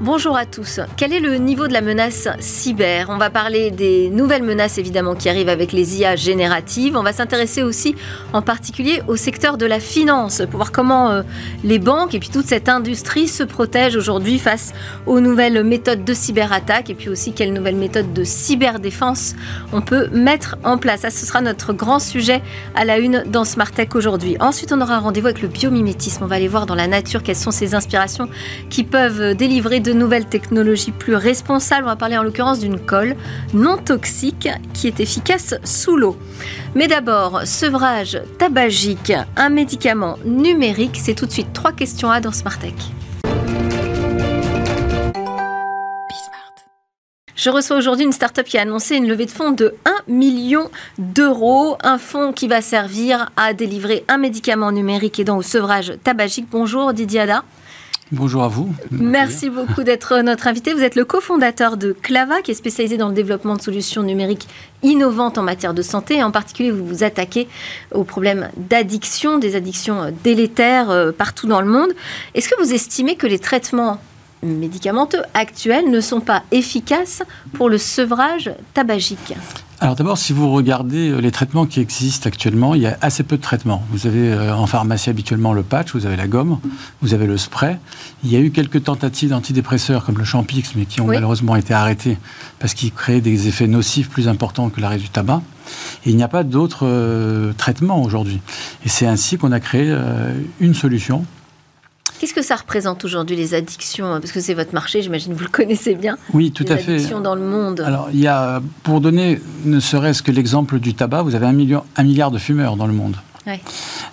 Bonjour à tous. Quel est le niveau de la menace cyber? On va parler des nouvelles menaces évidemment qui arrivent avec les IA génératives. On va s'intéresser aussi en particulier au secteur de la finance pour voir comment euh, les banques et puis toute cette industrie se protègent aujourd'hui face aux nouvelles méthodes de cyberattaque et puis aussi quelles nouvelles méthodes de cyberdéfense on peut mettre en place. Ça, ce sera notre grand sujet à la une dans Smart Tech aujourd'hui. Ensuite, on aura rendez-vous avec le biomimétisme. On va aller voir dans la nature quelles sont ces inspirations qui peuvent délivrer de nouvelles technologies plus responsables. On va parler en l'occurrence d'une colle non toxique qui est efficace sous l'eau. Mais d'abord, sevrage tabagique, un médicament numérique. C'est tout de suite trois questions à dans Smartech. Je reçois aujourd'hui une start-up qui a annoncé une levée de fonds de 1 million d'euros. Un fonds qui va servir à délivrer un médicament numérique aidant au sevrage tabagique. Bonjour Didier Ada. Bonjour à vous. Merci beaucoup d'être notre invité. Vous êtes le cofondateur de Clava, qui est spécialisé dans le développement de solutions numériques innovantes en matière de santé. En particulier, vous vous attaquez aux problèmes d'addiction, des addictions délétères euh, partout dans le monde. Est-ce que vous estimez que les traitements médicamenteux actuels ne sont pas efficaces pour le sevrage tabagique? Alors d'abord, si vous regardez euh, les traitements qui existent actuellement, il y a assez peu de traitements. Vous avez euh, en pharmacie habituellement le patch, vous avez la gomme, vous avez le spray. Il y a eu quelques tentatives d'antidépresseurs comme le Champix, mais qui ont malheureusement été arrêtés parce qu'ils créaient des effets nocifs plus importants que l'arrêt du tabac. Et il n'y a pas d'autres euh, traitements aujourd'hui. Et c'est ainsi qu'on a créé une solution Qu'est-ce que ça représente aujourd'hui les addictions? Parce que c'est votre marché, j'imagine que vous le connaissez bien. Oui, tout à fait. Les addictions dans le monde. Alors, il y a, pour donner ne serait-ce que l'exemple du tabac, vous avez un, million, un milliard de fumeurs dans le monde.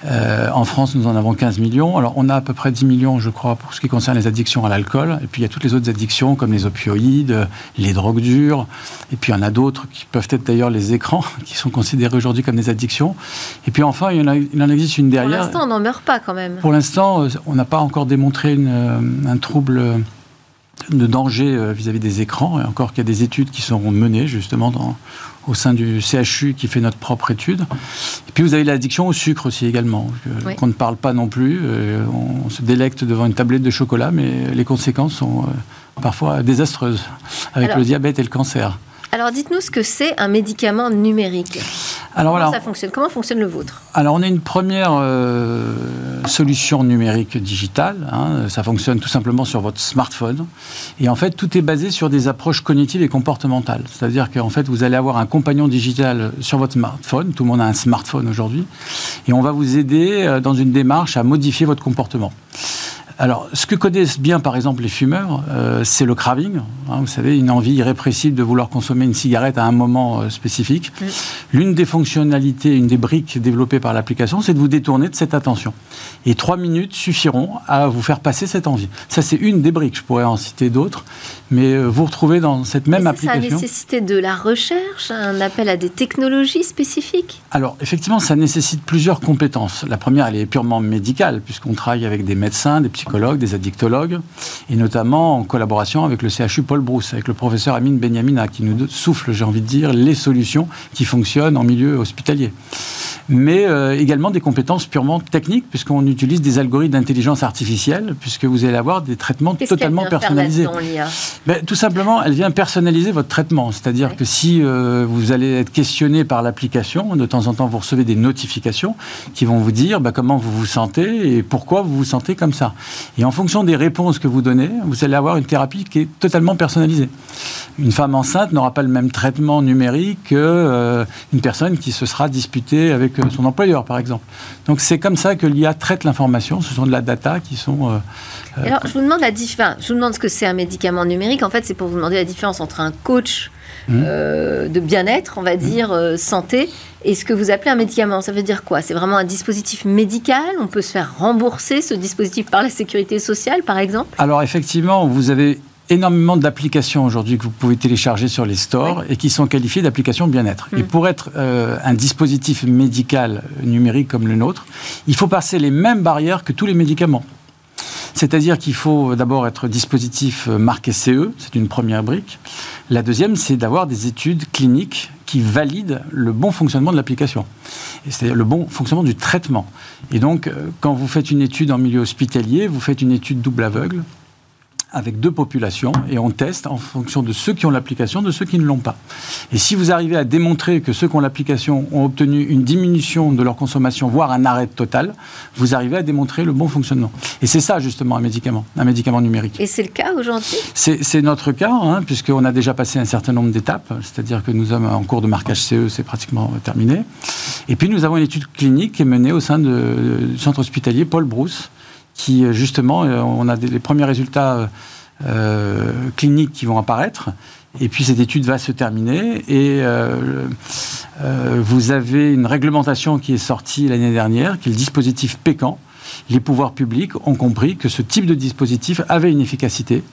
Euh, en France, nous en avons 15 millions. Alors, on a à peu près 10 millions, je crois, pour ce qui concerne les addictions à l'alcool. Et puis, il y a toutes les autres addictions, comme les opioïdes, les drogues dures. Et puis, il y en a d'autres qui peuvent être d'ailleurs les écrans, qui sont considérés aujourd'hui comme des addictions. Et puis, enfin, il, en, existe une derrière. Pour l'instant, on n'en meurt pas quand même. Pour l'instant, euh, on n'a pas encore démontré euh, un trouble de danger vis-à-vis -vis des écrans, et encore qu'il y a des études qui seront menées justement dans, au sein du CHU qui fait notre propre étude. Et puis vous avez l'addiction au sucre aussi également, qu'on ne parle pas non plus. Euh, on se délecte devant une tablette de chocolat, mais les conséquences sont euh, parfois désastreuses avec le diabète et le cancer. Alors dites-nous ce que c'est un médicament numérique. Alors, Comment ça fonctionne? Comment fonctionne le vôtre? Alors on a une première euh, solution numérique digitale. Hein. ça fonctionne tout simplement sur votre smartphone. Et en fait, tout est basé sur des approches cognitives et comportementales. C'est-à-dire qu'en fait, vous allez avoir un compagnon digital sur votre smartphone. Tout le monde a un smartphone aujourd'hui. Et on va vous aider euh, dans une démarche à modifier votre comportement. Alors, ce que connaissent bien, par exemple, les fumeurs, euh, c'est le craving. Hein, vous savez, une envie irrépressible de vouloir consommer une cigarette à un moment euh, spécifique. L'une des fonctionnalités, une des briques développées par l'application, c'est de vous détourner de cette attention. Et trois minutes suffiront à vous faire passer cette envie. Ça, c'est une des briques. Je pourrais en citer d'autres, mais euh, vous retrouvez dans cette même application. Ça a nécessité de la recherche, un appel à des technologies spécifiques? Alors, effectivement, ça nécessite plusieurs compétences. La première, elle est purement médicale, puisqu'on travaille avec des médecins, des psychologues des addictologues, et notamment en collaboration avec le CHU Paul Brousse, avec le professeur Amine Benyamina, qui nous souffle, j'ai envie de dire, les solutions qui fonctionnent en milieu hospitalier mais euh, également des compétences purement techniques, puisqu'on utilise des algorithmes d'intelligence artificielle, puisque vous allez avoir des traitements totalement personnalisés. Ben, tout simplement, elle vient personnaliser votre traitement. C'est-à-dire que si euh, vous allez être questionné par l'application, de temps en temps, vous recevez des notifications qui vont vous dire ben, comment vous vous sentez et pourquoi vous vous sentez comme ça. Et en fonction des réponses que vous donnez, vous allez avoir une thérapie qui est totalement personnalisée. Une femme enceinte n'aura pas le même traitement numérique qu'une euh, personne qui se sera disputée avec son employeur, par exemple. Donc c'est comme ça que l'IA traite l'information. Ce sont de la data qui sont. Euh, euh, alors je vous demande la différence. Je vous demande ce que c'est un médicament numérique. En fait, c'est pour vous demander la différence entre un coach mmh. euh, de bien-être, on va mmh. dire santé, et ce que vous appelez un médicament. Ça veut dire quoi? C'est vraiment un dispositif médical? On peut se faire rembourser ce dispositif par la sécurité sociale, par exemple? Alors effectivement, vous avez énormément d'applications aujourd'hui que vous pouvez télécharger sur les stores et qui sont qualifiées d'applications bien-être. Et mm. pour être euh, un dispositif médical numérique comme le nôtre, il faut passer les mêmes barrières que tous les médicaments. C'est-à-dire qu'il faut d'abord être dispositif euh, marqué CE, c'est une première brique. La deuxième, c'est d'avoir des études cliniques qui valident le bon fonctionnement de l'application. C'est-à-dire le bon fonctionnement du traitement. Et donc, euh, quand vous faites une étude en milieu hospitalier, vous faites une étude double aveugle avec deux populations et on teste en fonction de ceux qui ont l'application, de ceux qui ne l'ont pas. Et si vous arrivez à démontrer que ceux qui ont l'application ont obtenu une diminution de leur consommation, voire un arrêt total, vous arrivez à démontrer le bon fonctionnement. Et c'est ça justement un médicament, un médicament numérique. Et c'est le cas aujourd'hui? C'est notre cas, hein, puisqu'on a déjà passé un certain nombre d'étapes, c'est-à-dire que nous sommes en cours de marquage CE, c'est pratiquement terminé. Et puis nous avons une étude clinique qui est menée au sein du centre hospitalier Paul Brousse, qui euh, justement, euh, on a les premiers résultats euh, cliniques qui vont apparaître. Et puis cette étude va se terminer et vous avez une réglementation qui est sortie l'année dernière, qui est le dispositif PECAN. Les pouvoirs publics ont compris que ce type de dispositif avait une efficacité.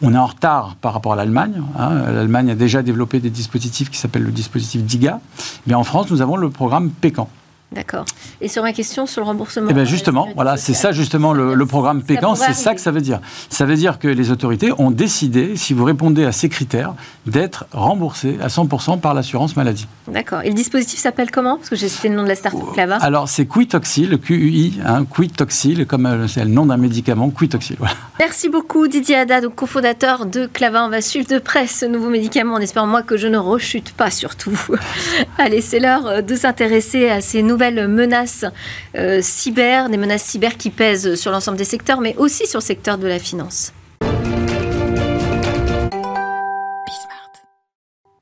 On est en retard par rapport à l'Allemagne. Hein. L'Allemagne a déjà développé des dispositifs qui s'appellent le dispositif DIGA. Mais en France, nous avons le programme PECAN. D'accord. Et sur ma question sur le remboursement Eh bien justement, voilà, c'est ça justement le, programme Pécan, c'est ça que ça veut dire. Ça veut dire que les autorités ont décidé, si vous répondez à ces critères, d'être remboursés à 100% par l'assurance maladie. D'accord. Et le dispositif s'appelle comment? Parce que j'ai cité le nom de la start-up Clava. Alors c'est Quitoxil, Q-U-I, hein, Quitoxil, comme euh, c'est le nom d'un médicament, Quitoxil. Voilà. Merci beaucoup Didier Haddad, cofondateur de Clava. On va suivre de près ce nouveau médicament en espérant moi que je ne rechute pas surtout. Allez, c'est l'heure de s'intéresser à ces nouveaux nouvelles menaces euh, cyber, des menaces cyber qui pèsent sur l'ensemble des secteurs, mais aussi sur le secteur de la finance.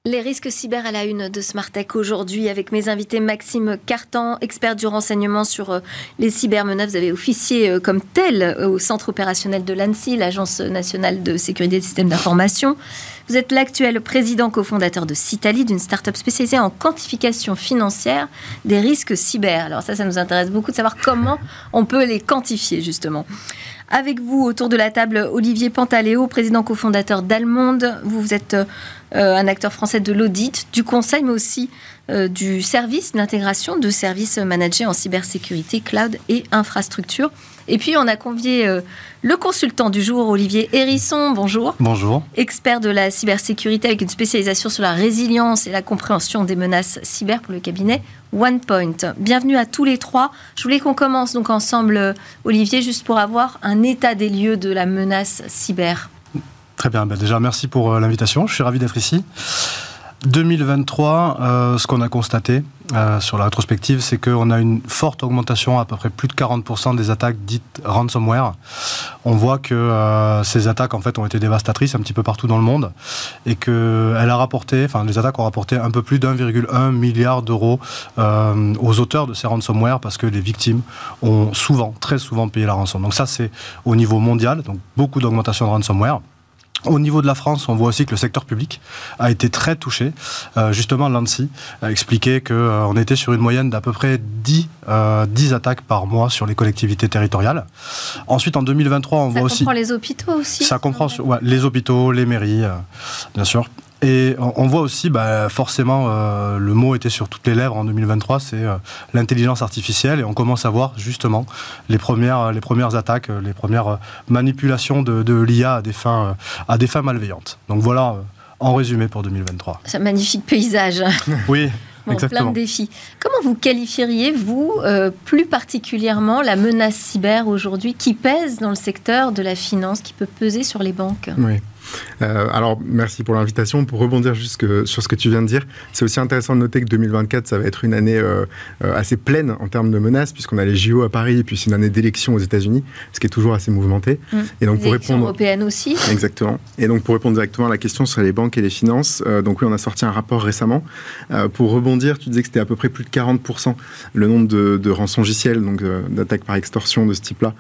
Les risques cyber à la une de Smartech aujourd'hui avec mes invités Maxime Cartan, expert du renseignement sur euh, les cybermenaces. Vous avez officié euh, comme tel au centre opérationnel de l'ANSI, l'Agence nationale de sécurité des systèmes d'information. Vous êtes l'actuel président cofondateur de Citali, d'une start-up spécialisée en quantification financière des risques cyber. Alors ça, ça nous intéresse beaucoup de savoir comment on peut les quantifier justement. Avec vous, autour de la table, Olivier Pantaléo, président cofondateur d'Almonde. Vous, vous êtes euh, un acteur français de l'audit, du conseil, mais aussi euh, du service d'intégration de services managés en cybersécurité, cloud et infrastructure. Et puis, on a convié euh, le consultant du jour, Olivier Hérisson. Bonjour. Bonjour. Expert de la cybersécurité avec une spécialisation sur la résilience et la compréhension des menaces cyber pour le cabinet OnePoint. Bienvenue à tous les trois. Je voulais qu'on commence donc ensemble, euh, Olivier, juste pour avoir un état des lieux de la menace cyber. Très bien. Ben, déjà, merci pour l'invitation. Je suis ravi d'être ici. 2023, euh, ce qu'on a constaté euh, sur la rétrospective, c'est qu'on a une forte augmentation, à peu près plus de 40% des attaques dites ransomware. On voit que euh, ces attaques en fait ont été dévastatrices un petit peu partout dans le monde et que elle a rapporté, enfin les attaques ont rapporté un peu plus d'1,1 milliard d'euros aux auteurs de ces ransomware parce que les victimes ont souvent, très souvent payé la rançon. Donc ça c'est au niveau mondial, donc beaucoup d'augmentation de ransomware. Au niveau de la France, on voit aussi que le secteur public a été très touché. Euh, justement, l'ANSI a expliqué qu'on euh, était sur une moyenne d'à peu près 10, 10 euh, attaques par mois sur les collectivités territoriales. Ensuite, en 2023, on voit aussi... Ça comprend les hôpitaux aussi Ça comprend les hôpitaux, les mairies, bien sûr. Et on voit aussi, bah, forcément, euh, le mot était sur toutes les lèvres en 2023, c'est euh, l'intelligence artificielle. Et on commence à voir justement les premières, les premières attaques, euh, les premières manipulations de, l'IA à, des fins, à des fins malveillantes. Donc voilà, en résumé pour 2023. C'est un magnifique paysage. Oui. Exactement. plein de défis. Comment vous qualifieriez, vous, plus particulièrement, la menace cyber aujourd'hui qui pèse dans le secteur de la finance, qui peut peser sur les banques? Oui. Euh, alors, merci pour l'invitation. Pour rebondir juste sur ce que tu viens de dire, c'est aussi intéressant de noter que 2024, ça va être une année euh, euh, assez pleine en termes de menaces, puisqu'on a les JO à Paris et puis c'est une année d'élection aux États-unis, ce qui est toujours assez mouvementé. Mmh. Et donc, pour répondre. européennes aussi. Exactement. Et donc, pour répondre directement à la question sur les banques et les finances, donc oui, on a sorti un rapport récemment. pour rebondir, tu disais que c'était à peu près plus de 40% le nombre de, de rançongiciels, donc d'attaques par extorsion de ce type-là,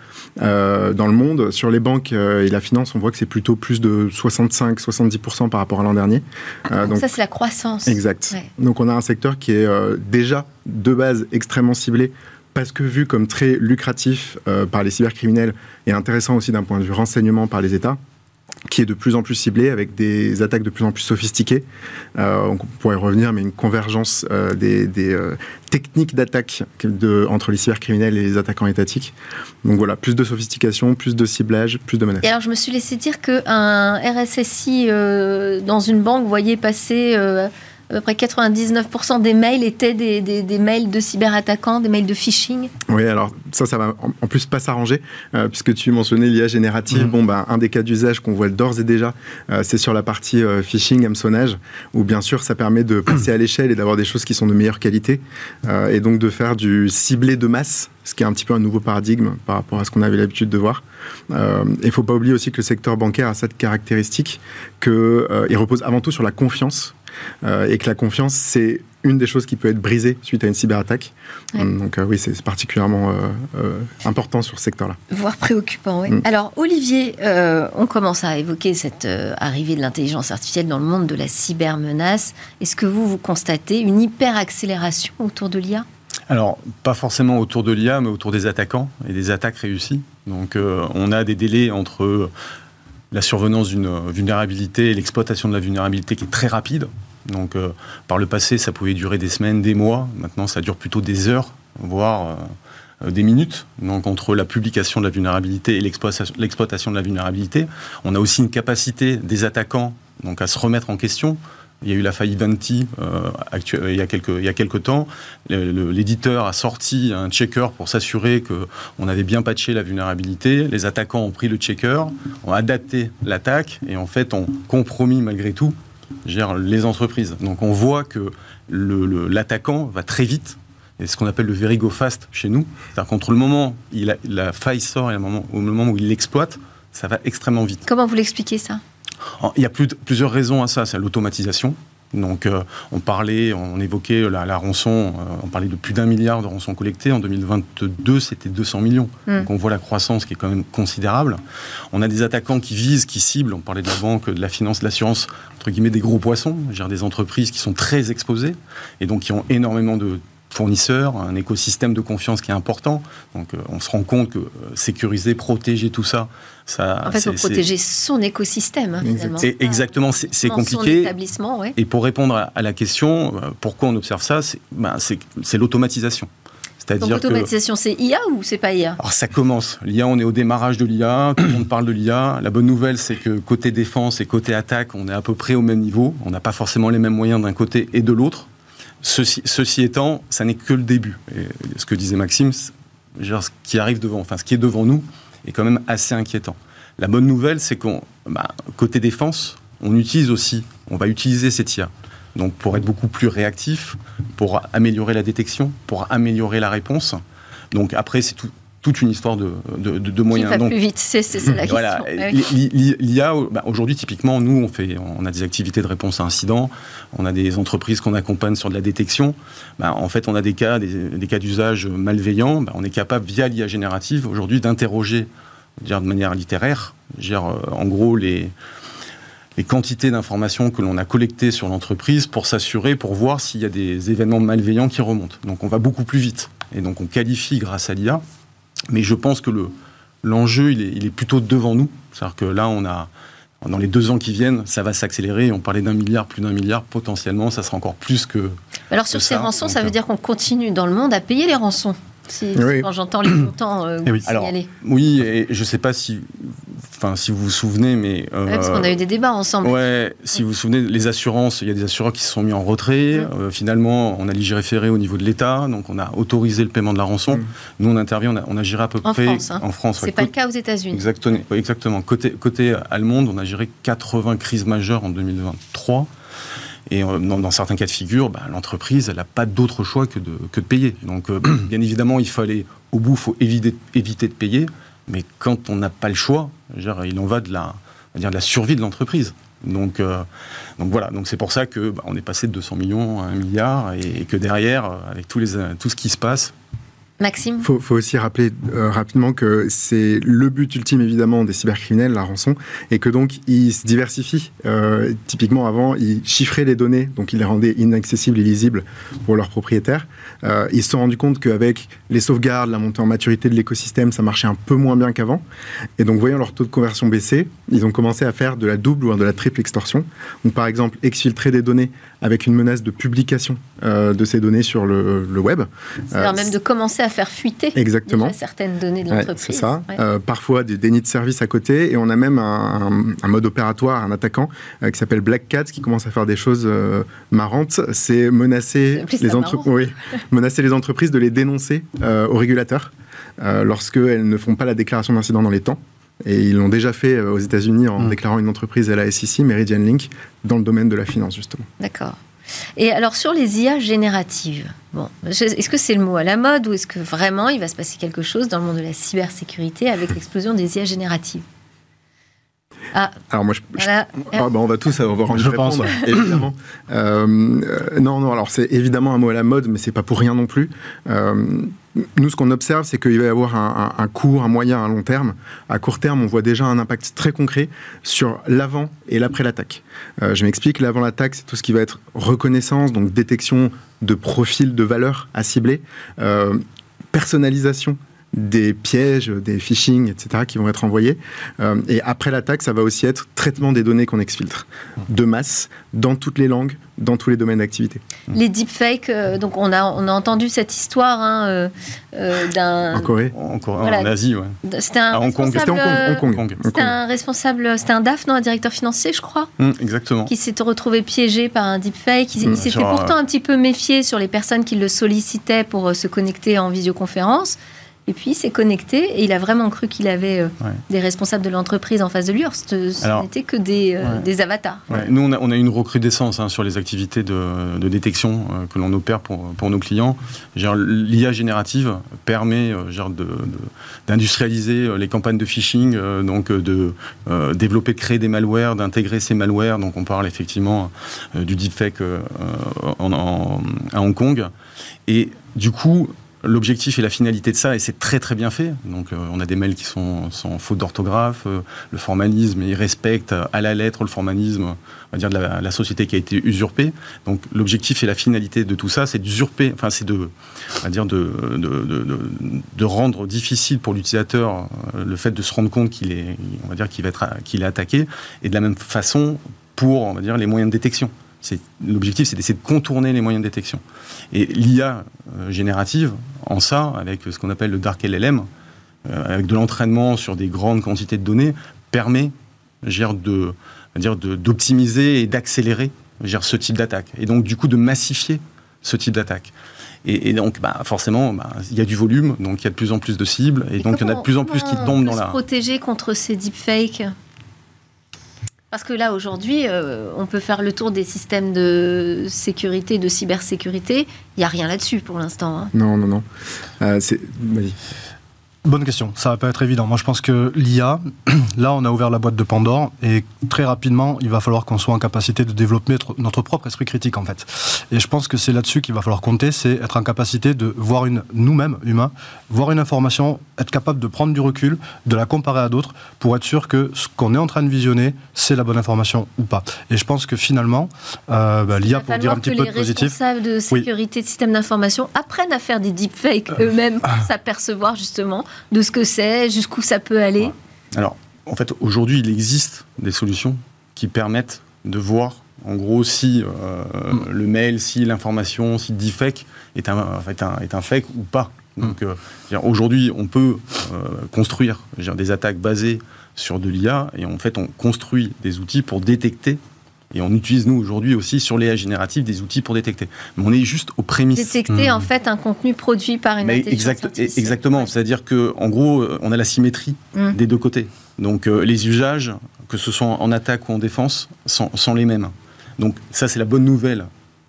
dans le monde. Sur les banques et la finance, on voit que c'est plutôt plus de 65-70% par rapport à l'an dernier. Euh, donc, ça, c'est la croissance. Exact. Donc, on a un secteur qui est euh, déjà de base extrêmement ciblé parce que vu comme très lucratif euh, par les cybercriminels et intéressant aussi d'un point de vue renseignement par les États qui est de plus en plus ciblé avec des attaques de plus en plus sophistiquées. Euh, on pourrait revenir, mais une convergence euh, des, euh, techniques d'attaque de, entre les cybercriminels et les attaquants étatiques. Donc voilà, plus de sophistication, plus de ciblage, plus de menaces. Et alors je me suis laissé dire qu'un RSSI dans une banque voyait passer à peu près 99% des mails étaient des, des, mails de cyberattaquants, des mails de phishing. Oui, alors ça, ça va en, plus pas s'arranger, euh, puisque tu mentionnais l'IA générative. Mmh. Bon, ben, un des cas d'usage qu'on voit d'ores et déjà, euh, c'est sur la partie euh, phishing, hameçonnage, où bien sûr, ça permet de passer à l'échelle et d'avoir des choses qui sont de meilleure qualité, et donc de faire du ciblé de masse, ce qui est un petit peu un nouveau paradigme par rapport à ce qu'on avait l'habitude de voir. Il ne faut pas oublier aussi que le secteur bancaire a cette caractéristique qu'il repose avant tout sur la confiance euh, et que la confiance, c'est une des choses qui peut être brisée suite à une cyberattaque. Donc euh, oui, c'est particulièrement euh, important sur ce secteur-là. Voire préoccupant, oui. Mm. Alors Olivier, on commence à évoquer cette arrivée de l'intelligence artificielle dans le monde de la cybermenace. Est-ce que vous, vous constatez une hyper-accélération autour de l'IA alors, pas forcément autour de l'IA, mais autour des attaquants et des attaques réussies. Donc, on a des délais entre la survenance d'une vulnérabilité et l'exploitation de la vulnérabilité qui est très rapide. Donc, euh, par le passé, ça pouvait durer des semaines, des mois. Maintenant, ça dure plutôt des heures, voire euh, des minutes. Donc, entre la publication de la vulnérabilité et l'exploitation de la vulnérabilité, on a aussi une capacité des attaquants donc, à se remettre en question. Il y a eu la faillite Venti euh, il, y a il y a quelques temps. L'éditeur a sorti un checker pour s'assurer qu'on avait bien patché la vulnérabilité. Les attaquants ont pris le checker, ont adapté l'attaque et en fait ont compromis malgré tout gère les entreprises. Donc on voit que l'attaquant va très vite, et ce qu'on appelle le very go fast chez nous. C'est-à-dire qu'entre le moment où la faille sort et le moment, au moment où il l'exploite, ça va extrêmement vite. Comment vous l'expliquez ça? Il y a plusieurs raisons à ça. C'est l'automatisation. Donc, euh, on parlait, on évoquait la, rançon, euh, on parlait de plus d'un milliard de rançons collectées. En 2022, c'était 200 millions. Hmm. Donc, on voit la croissance qui est quand même considérable. On a des attaquants qui visent, qui ciblent. On parlait de la banque, de la finance, de l'assurance, entre guillemets, des gros poissons, des entreprises qui sont très exposées et donc qui ont énormément de fournisseurs, un écosystème de confiance qui est important. Donc, euh, on se rend compte que sécuriser, protéger tout ça, en fait, pour protéger son écosystème. Finalement. Exactement, c'est compliqué. Et pour répondre à, la question, euh, pourquoi on observe ça, c'est ben, l'automatisation. Donc l'automatisation, c'est IA ou c'est pas IA Alors ça commence. L'IA, on est au démarrage de l'IA, tout le monde parle de l'IA. La bonne nouvelle, c'est que côté défense et côté attaque, on est à peu près au même niveau. On n'a pas forcément les mêmes moyens d'un côté et de l'autre. Ceci, étant, ça n'est que le début. Ce que disait Maxime, ce qui arrive devant, enfin ce qui est devant nous, est quand même assez inquiétant. La bonne nouvelle, c'est qu'on, bah, côté défense, on utilise aussi, on va utiliser cette IA. Donc pour être beaucoup plus réactif, pour améliorer la détection, pour améliorer la réponse. Donc après, c'est tout, toute une histoire de, de, de, moyens. Qui va plus vite, c'est la voilà. L'IA, bah, aujourd'hui, typiquement, nous, on, fait, on a des activités de réponse à incidents, on a des entreprises qu'on accompagne sur de la détection. Bah, en fait, on a des cas, des, cas d'usage malveillants. Bah, on est capable, via l'IA générative, aujourd'hui, d'interroger de manière littéraire, dire, euh, en gros, les, les quantités d'informations que l'on a collectées sur l'entreprise pour s'assurer, pour voir s'il y a des événements malveillants qui remontent. Donc on va beaucoup plus vite. Et donc on qualifie grâce à l'IA mais je pense que le, l'enjeu, il est, il est plutôt devant nous. C'est-à-dire que là, on a, dans les deux ans qui viennent, ça va s'accélérer. On parlait d'un milliard, plus d'un milliard, potentiellement, ça sera encore plus que. Alors, sur ces rançons, ça veut dire qu'on continue dans le monde à payer les rançons Quand j'entends les montants euh, oui. Alors, oui, et je ne sais pas si Enfin, si vous vous souvenez, mais. parce qu'on a eu des débats ensemble. Ouais, si vous vous souvenez, les assurances, il y a des assureurs qui se sont mis en retrait. Mm. Euh, finalement, on a légiféré au niveau de l'État, donc on a autorisé le paiement de la rançon. Mm. Nous, on intervient, on a, géré à peu en près. France, hein. En France. C'est pas le cas aux États-Unis. Exactement. exactement. Côté, côté allemande, on a géré 80 crises majeures en 2023. Et euh, dans, certains cas de figure, bah, l'entreprise, elle n'a pas d'autre choix que de, que de payer. Donc, euh, bien évidemment, il faut aller au bout, il faut éviter, éviter de payer. Mais quand on n'a pas le choix, il en va de la, survie de l'entreprise. Donc, euh, voilà, c'est pour ça que bah, on est passé de 200 millions à 1 milliard et, que derrière, avec tout ce qui se passe, Maxime Il faut, aussi rappeler euh, rapidement que c'est le but ultime évidemment des cybercriminels, la rançon, et que donc ils se diversifient. Euh, typiquement avant, ils chiffraient les données, donc ils les rendaient inaccessibles et lisibles pour leurs propriétaires. Euh, ils se sont rendus compte qu'avec les sauvegardes, la montée en maturité de l'écosystème, ça marchait un peu moins bien qu'avant. Et donc voyant leur taux de conversion baisser, ils ont commencé à faire de la double ou de la triple extorsion. Donc par exemple, exfiltrer des données avec une menace de publication euh, de ces données sur le, web. C'est-à-dire même de commencer à faire fuiter Exactement. certaines données de l'entreprise. c'est ça. parfois des dénis de service à côté. Et on a même un, mode opératoire, un attaquant qui s'appelle Black Cat qui commence à faire des choses marrantes. C'est menacer, les oui, menacer les entreprises de les dénoncer aux régulateurs lorsqu'elles ne font pas la déclaration d'incident dans les temps. Et ils l'ont déjà fait euh, aux États-Unis en mm. déclarant une entreprise à la SEC, Meridian Link, dans le domaine de la finance, justement. D'accord. Et alors sur les IA génératives, bon, est-ce que c'est le mot à la mode ou est-ce que vraiment il va se passer quelque chose dans le monde de la cybersécurité avec l'explosion des IA génératives? Ah, alors moi, je, ah, bah, on va tous avoir envie de répondre, évidemment. Euh, euh, non, non, alors c'est évidemment un mot à la mode, mais c'est pas pour rien non plus. Euh, nous, ce qu'on observe, c'est qu'il va y avoir un, un, court, un moyen, un long terme. À court terme, on voit déjà un impact très concret sur l'avant et l'après l'attaque. je m'explique, l'avant l'attaque, c'est tout ce qui va être reconnaissance, donc détection de profils de valeurs à cibler, personnalisation des pièges, des phishing, etc., qui vont être envoyés. Euh, et après l'attaque, ça va aussi être traitement des données qu'on exfiltre, de masse, dans toutes les langues, dans tous les domaines d'activité. Les deepfakes, euh, donc on a, on a entendu cette histoire hein, euh, d'un... En Corée En, Corée, en Asie, ouais. C'était un, Hong Kong. Hong Kong. C'était un responsable, c'était un DAF, non, un directeur financier, je crois hum, Exactement. Qui s'est retrouvé piégé par un deepfake. Il, il s'était pourtant un petit peu méfié sur les personnes qui le sollicitaient pour se connecter en visioconférence. Et puis il s'est connecté et il a vraiment cru qu'il avait euh, des responsables de l'entreprise en face de lui. Or, ce, n'était que des, euh, des avatars. Nous, on a, on a, une recrudescence hein, sur les activités de, de détection euh, que l'on opère pour, pour, nos clients. L'IA générative permet d'industrialiser les campagnes de phishing, donc de développer, de créer des malwares, d'intégrer ces malwares. Donc on parle effectivement du deepfake en, en, à Hong Kong. Et du coup, l'objectif et la finalité de ça, et c'est très très bien fait. Donc euh, on a des mails qui sont sans faute d'orthographe, euh, le formalisme, il respecte à la lettre le formalisme, on va dire de la, société qui a été usurpée. Donc l'objectif et la finalité de tout ça, c'est d'usurper, enfin c'est de, on va dire de, de, de, rendre difficile pour l'utilisateur euh, le fait de se rendre compte qu'il est, on va dire qu'il va être, qu'il est attaqué, et de la même façon pour, on va dire, les moyens de détection. L'objectif, c'est d'essayer de contourner les moyens de détection. Et l'IA générative, en ça, avec ce qu'on appelle le dark LLM, euh, avec de l'entraînement sur des grandes quantités de données, permet de, d'optimiser et d'accélérer ce type d'attaque. Et donc, du coup, de massifier ce type d'attaque. Et, donc, bah, forcément, bah, il y a du volume, donc il y a de plus en plus de cibles, et, donc il y en a de plus en plus qui tombent dans la. se protéger contre ces deepfakes? Parce que là, aujourd'hui, euh, on peut faire le tour des systèmes de sécurité, de cybersécurité. Il n'y a rien là-dessus pour l'instant. Hein. Non, non, non. Euh, Bonne question, ça va pas être évident. Moi je pense que l'IA, là on a ouvert la boîte de Pandore et très rapidement il va falloir qu'on soit en capacité de développer notre propre esprit critique en fait. Et je pense que c'est là-dessus qu'il va falloir compter, c'est être en capacité de voir une, nous-mêmes, humains, voir une information, être capable de prendre du recul, de la comparer à d'autres pour être sûr que ce qu'on est en train de visionner, c'est la bonne information ou pas. Et je pense que finalement, euh, bah, l'IA, pour dire un petit peu de positif... Les responsables de sécurité de systèmes d'information apprennent à faire des deepfakes eux-mêmes pour s'apercevoir justement de ce que c'est, jusqu'où ça peut aller. Alors, en fait, aujourd'hui, il existe des solutions qui permettent de voir, en gros, si euh, le mail, si l'information, si le deepfake est un, un, est un fake ou pas. Donc, euh, aujourd'hui, on peut euh, construire des attaques basées sur de l'IA et en fait, on construit des outils pour détecter et on utilise, nous, aujourd'hui aussi, sur les génératives, des outils pour détecter. Mais on est juste aux prémices. Détecter, en mmh. fait, un contenu produit par une intelligence artificielle. Exactement. C'est-à-dire qu'en gros, on a la symétrie mmh. des deux côtés. Donc, euh, les usages, que ce soit en attaque ou en défense, sont, sont les mêmes. Donc, ça, c'est la bonne nouvelle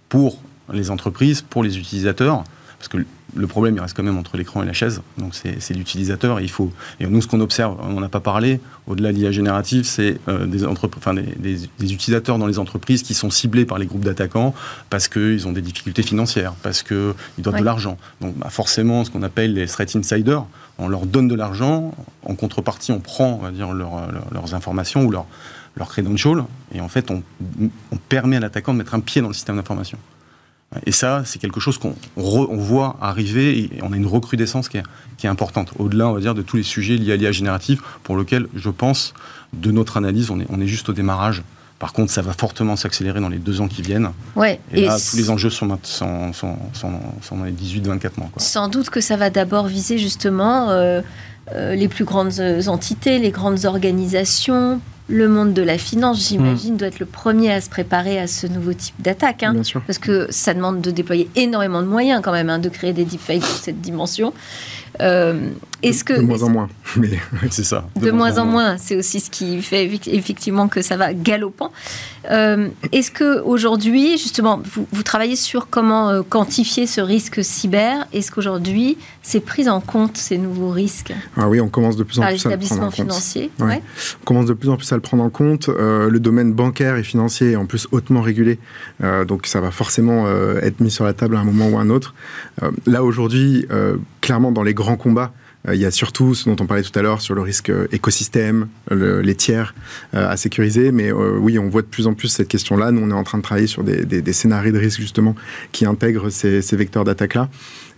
pour les entreprises, pour les utilisateurs. Parce que le problème, il reste quand même entre l'écran et la chaise. Donc, c'est l'utilisateur. Et, il faut... et nous, ce qu'on observe, on n'a pas parlé, au-delà de l'IA générative, c'est euh, des, enfin, des, utilisateurs dans les entreprises qui sont ciblés par les groupes d'attaquants parce qu'ils ont des difficultés financières, parce qu'ils doivent de l'argent. Donc, bah, forcément, ce qu'on appelle les threat insiders, on leur donne de l'argent. En contrepartie, on prend, on va dire, leurs informations ou leurs leur credentials. Et en fait, on, on permet à l'attaquant de mettre un pied dans le système d'information. Et ça, c'est quelque chose qu'on voit arriver et on a une recrudescence qui est, importante. Au-delà, on va dire, de tous les sujets liés à l'IA générative, pour lequel, je pense, de notre analyse, on est, juste au démarrage Par contre, ça va fortement s'accélérer dans les deux ans qui viennent. Ouais. Et, là, tous les enjeux sont, sont, sont, sont dans les 18-24 mois. Quoi. Sans doute que ça va d'abord viser justement euh, euh, les plus grandes entités, les grandes organisations. Le monde de la finance, j'imagine, Hmm. doit être le premier à se préparer à ce nouveau type d'attaque. hein. Bien sûr. parce que ça demande de déployer énormément de moyens quand même, hein, de créer des deepfakes de cette dimension. Euh, Est-ce que De moins en moins. Mais C'est ça. de, moins en moins, c'est aussi ce qui fait effe- effectivement que ça va galopant. Euh, Est-ce que aujourd'hui, justement, vous, vous travaillez sur comment euh, quantifier ce risque cyber? Est-ce qu'aujourd'hui, c'est pris en compte ces nouveaux risques? Ah oui, on commence de plus en par plus à le prendre en établissements compte. Ouais. Ouais. On commence de plus en plus à le prendre en compte. Euh, le domaine bancaire et financier est en plus hautement régulé, Euh, donc ça va forcément être mis sur la table à un moment ou à un autre. Là aujourd'hui, clairement dans les grands combats, il y a surtout ce dont on parlait tout à l'heure sur le risque euh, écosystème, le- les tiers euh, à sécuriser. Mais euh, oui, on voit de plus en plus cette question-là. Nous, on est en train de travailler sur des, des- des scénarios de risque justement qui intègrent ces, ces vecteurs d'attaque-là.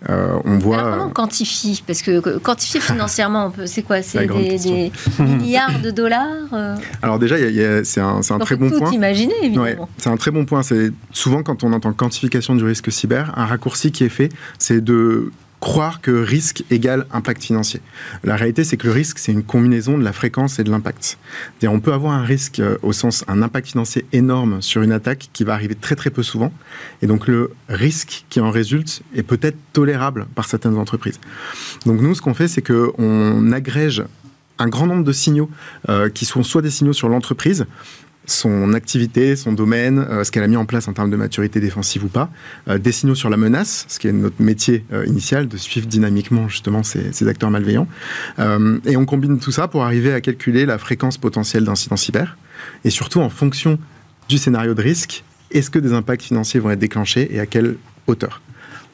Euh, on voit. Alors, comment on quantifie? Parce que quantifier financièrement, c'est quoi? C'est des, milliards de dollars euh, Alors déjà, c'est un, très bon tout point. imaginer, Ouais, évidemment. c'est un très bon point. C'est souvent quand on entend quantification du risque cyber, un raccourci qui est fait, c'est de croire que risque égale impact financier. La réalité, c'est que le risque, c'est une combinaison de la fréquence et de l'impact. On peut avoir un risque euh, au sens un impact financier énorme sur une attaque qui va arriver très très peu souvent, et donc le risque qui en résulte est peut-être tolérable par certaines entreprises. Donc nous, ce qu'on fait, c'est que on agrège un grand nombre de signaux euh, qui sont soit des signaux sur l'entreprise, son activité, son domaine, euh, ce qu'elle a mis en place en termes de maturité défensive ou pas, euh, des signaux sur la menace, ce qui est notre métier euh, initial, de suivre dynamiquement justement ces, ces acteurs malveillants. Et on combine tout ça pour arriver à calculer la fréquence potentielle d'incidents cyber, et surtout en fonction du scénario de risque, est-ce que des impacts financiers vont être déclenchés et à quelle hauteur?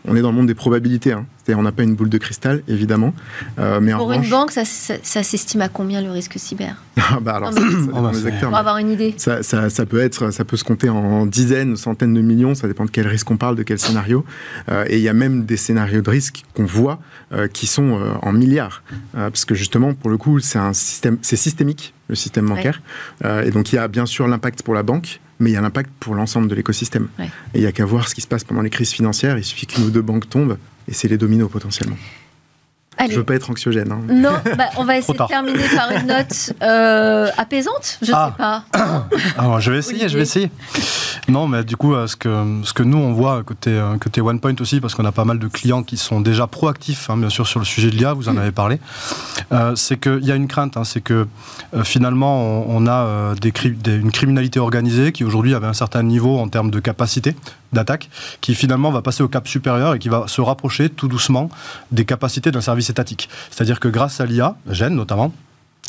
On est dans le monde des probabilités, hein. c'est-à-dire on n'a pas une boule de cristal, évidemment. Euh, mais en Pour une revanche- banque, ça, ça- ça s'estime à combien le risque cyber? Ah bah alors, Non, ça, mais- ça dépend Oh bah, des c'est- acteurs, Pour avoir une idée. ça, ça- ça peut être, ça peut se compter en dizaines, centaines de millions. Ça dépend de quel risque on parle, de quel scénario. Euh, et il y a même des scénarios de risque qu'on voit euh, qui sont euh, en milliards, Euh, parce que justement, pour le coup, c'est un système, c'est systémique le système bancaire. Euh, et donc il y a bien sûr l'impact pour la banque, mais il y a l'impact pour l'ensemble de l'écosystème. Ouais. Et il y a qu'à voir ce qui se passe pendant les crises financières. Il suffit qu'une ou deux banques tombent. Et c'est les dominos potentiellement. Allez. Je veux pas être anxiogène. hein. Non, bah, on va essayer de terminer par une note euh, apaisante. Je Ah. sais pas. Alors, je vais essayer, je vais essayer. Non, mais du coup, euh, ce que, ce que nous, on voit côté, euh, côté OnePoint aussi, parce qu'on a pas mal de clients qui sont déjà proactifs, hein, bien sûr, sur le sujet de l'IA, vous en avez parlé, euh, c'est qu'il y a une crainte, hein, c'est que euh, finalement, on, on a euh, des, cri- des- une criminalité organisée qui aujourd'hui avait un certain niveau en termes de capacité d'attaque, qui finalement va passer au cap supérieur et qui va se rapprocher tout doucement des capacités d'un service étatique. C'est-à-dire que grâce à l'IA, GEN notamment,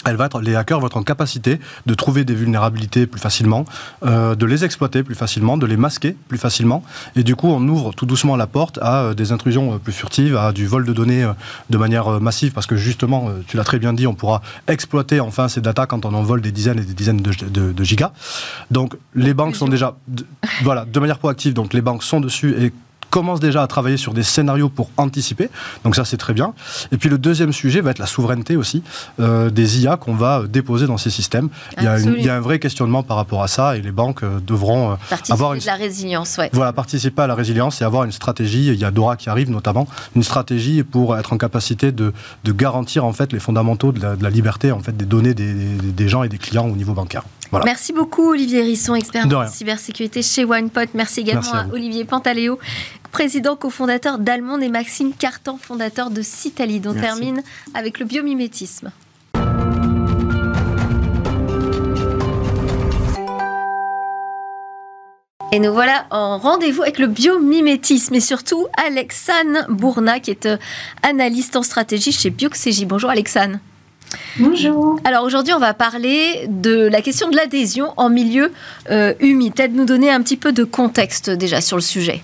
elle va être, les hackers vont être en capacité de trouver des vulnérabilités plus facilement, euh, de les exploiter plus facilement, de les masquer plus facilement. Et du coup, on ouvre tout doucement la porte à euh, des intrusions euh, plus furtives, à du vol de données de manière massive, parce que justement, tu l'as très bien dit, on pourra exploiter enfin ces datas quand on en vole des dizaines et des dizaines de, de- de gigas. Donc, les banques sont déjà, de, voilà, de manière proactive. Donc, les banques sont dessus et commencent déjà à travailler sur des scénarios pour anticiper. Donc ça, c'est très bien. Et puis le deuxième sujet va être la souveraineté aussi euh, des IA qu'on va euh, déposer dans ces systèmes. Il y, a une- Absolument. il y a un vrai questionnement par rapport à ça et les banques euh, devront euh, Participer avoir une de la résilience, ouais. voilà, participer à la résilience et avoir une stratégie. Il y a Dora qui arrive notamment, une stratégie pour être en capacité de, de garantir en fait les fondamentaux de la, de la liberté en fait des données des, des- des gens et des clients au niveau bancaire. Voilà. Merci beaucoup Olivier Risson, expert De en cybersécurité chez OnePot. Merci également Merci à à. Olivier Pantaléo, président cofondateur d'Almond et Maxime Cartan, fondateur de Citalid. On Merci. termine avec le biomimétisme. Et nous voilà en rendez-vous avec le biomimétisme et surtout Alexane Bourna qui est euh, analyste en stratégie chez Bioxégie. Bonjour Alexane. Bonjour. Alors aujourd'hui, on va parler de la question de l'adhésion en milieu euh, humide. Peut-être nous donner un petit peu de contexte déjà sur le sujet.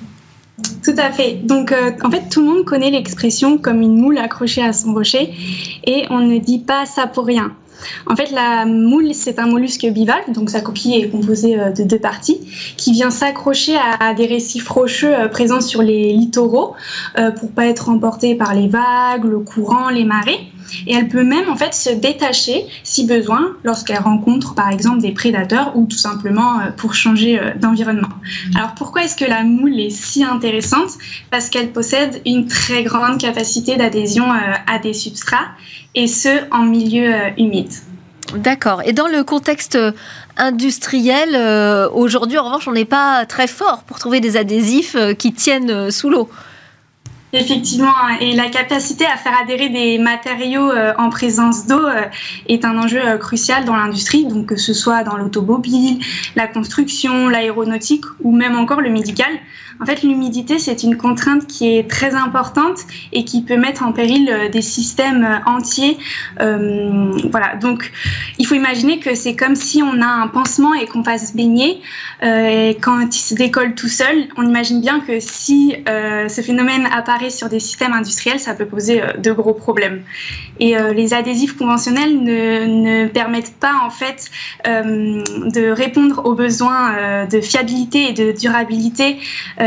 Tout à fait. Donc, euh, en fait, tout le monde connaît l'expression comme une moule accrochée à son rocher et on ne dit pas ça pour rien. En fait, la moule, c'est un mollusque bivalve, donc sa coquille est composée de deux parties, qui vient s'accrocher à, des récifs rocheux présents sur les littoraux pour pas être emporté par les vagues, le courant, les marées. Et elle peut même en fait se détacher si besoin lorsqu'elle rencontre par exemple des prédateurs ou tout simplement euh, pour changer euh, d'environnement. Alors pourquoi est-ce que la moule est si intéressante? Parce qu'elle possède une très grande capacité d'adhésion euh, à des substrats et ce en milieu humide. D'accord. Et dans le contexte industriel, aujourd'hui, en revanche, on n'est pas très fort pour trouver des adhésifs qui tiennent sous l'eau. Effectivement, hein, et la capacité à faire adhérer des matériaux euh, en présence d'eau euh, est un enjeu euh, crucial dans l'industrie, donc que ce soit dans l'automobile, la construction, l'aéronautique ou même encore le médical. En fait, l'humidité, c'est une contrainte qui est très importante et qui peut mettre en péril des systèmes entiers. voilà, donc il faut imaginer que c'est comme si on a un pansement et qu'on va se baigner. et quand il se décolle tout seul, on imagine bien que si ce phénomène apparaît sur des systèmes industriels, ça peut poser euh, de gros problèmes. Et euh, les adhésifs conventionnels ne, permettent pas en fait euh, de répondre aux besoins de fiabilité et de durabilité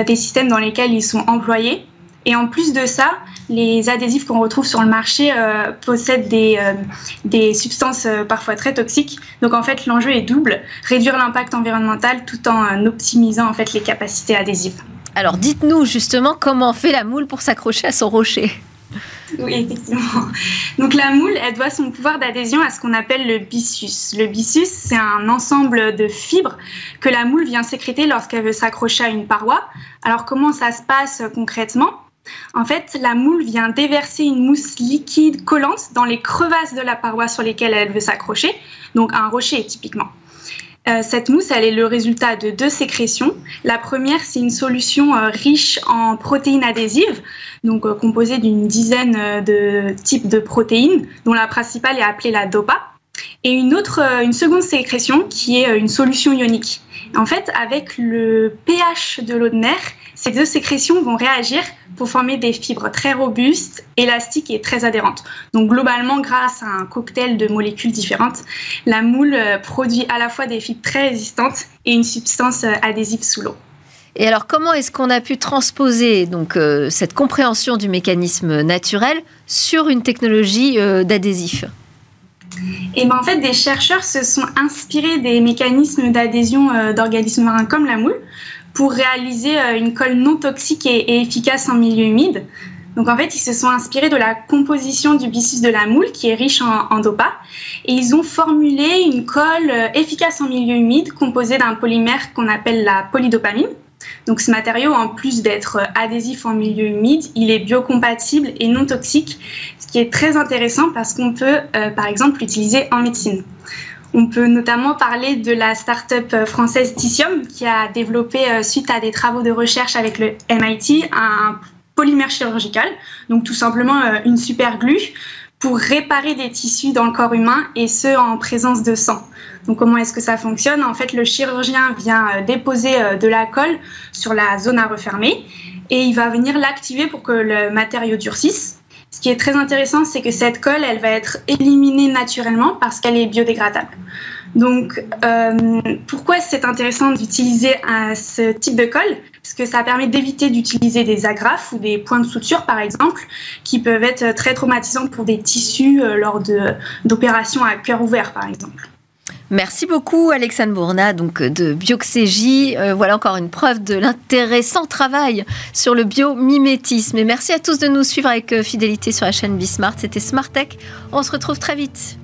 des systèmes dans lesquels ils sont employés. Et en plus de ça, les adhésifs qu'on retrouve sur le marché possèdent des, des substances parfois très toxiques. Donc en fait, l'enjeu est double réduire l'impact environnemental tout en optimisant en fait les capacités adhésives. Alors dites-nous justement comment fait la moule pour s'accrocher à son rocher. Oui, effectivement. Donc la moule, elle doit son pouvoir d'adhésion à ce qu'on appelle le byssus. Le byssus, c'est un ensemble de fibres que la moule vient sécréter lorsqu'elle veut s'accrocher à une paroi. Alors comment ça se passe concrètement? En fait, la moule vient déverser une mousse liquide collante dans les crevasses de la paroi sur lesquelles elle veut s'accrocher, donc un rocher typiquement. Euh, cette mousse, elle est le résultat de deux sécrétions. La première, c'est une solution euh, riche en protéines adhésives, donc euh, composée d'une dizaine de types de protéines, dont la principale est appelée la DOPA. Et une autre, une seconde sécrétion qui est une solution ionique. En fait, avec le pH de l'eau de mer, ces deux sécrétions vont réagir pour former des fibres très robustes, élastiques et très adhérentes. Donc globalement, grâce à un cocktail de molécules différentes, la moule euh, produit à la fois des fibres très résistantes et une substance euh, adhésive sous l'eau. Et alors, comment est-ce qu'on a pu transposer donc euh, cette compréhension du mécanisme naturel sur une technologie d'adhésif? Et ben en fait, des chercheurs se sont inspirés des mécanismes d'adhésion d'organismes marins comme la moule pour réaliser euh, une colle non toxique et, efficace en milieu humide. Donc en fait, ils se sont inspirés de la composition du byssus de la moule qui est riche en, en et ils ont formulé une colle euh, efficace en milieu humide composée d'un polymère qu'on appelle la polydopamine. Donc ce matériau, en plus d'être adhésif en milieu humide, il est biocompatible et non toxique, ce qui est très intéressant parce qu'on peut euh, par exemple l'utiliser en médecine. On peut notamment parler de la start-up française Tissium qui a développé, euh, suite à des travaux de recherche avec le MIT, un polymère chirurgical, donc tout simplement euh, une super glue pour réparer des tissus dans le corps humain et ce en présence de sang. Donc comment est-ce que ça fonctionne? En fait, le chirurgien vient euh, déposer de la colle sur la zone à refermer et il va venir l'activer pour que le matériau durcisse. Ce qui est très intéressant, c'est que cette colle, elle va être éliminée naturellement parce qu'elle est biodégradable. Donc, euh, pourquoi c'est intéressant d'utiliser ce type de colle? Parce que ça permet d'éviter d'utiliser des agrafes ou des points de suture, par exemple, qui peuvent être très traumatisants pour des tissus euh, lors d'opérations à cœur ouvert, par exemple. Merci beaucoup Alexandre Bourna donc de Bioxégie. Euh, voilà encore une preuve de l'intéressant travail sur le biomimétisme. Et merci à tous de nous suivre avec fidélité sur la chaîne Bismart. C'était Smart Tech. On se retrouve très vite.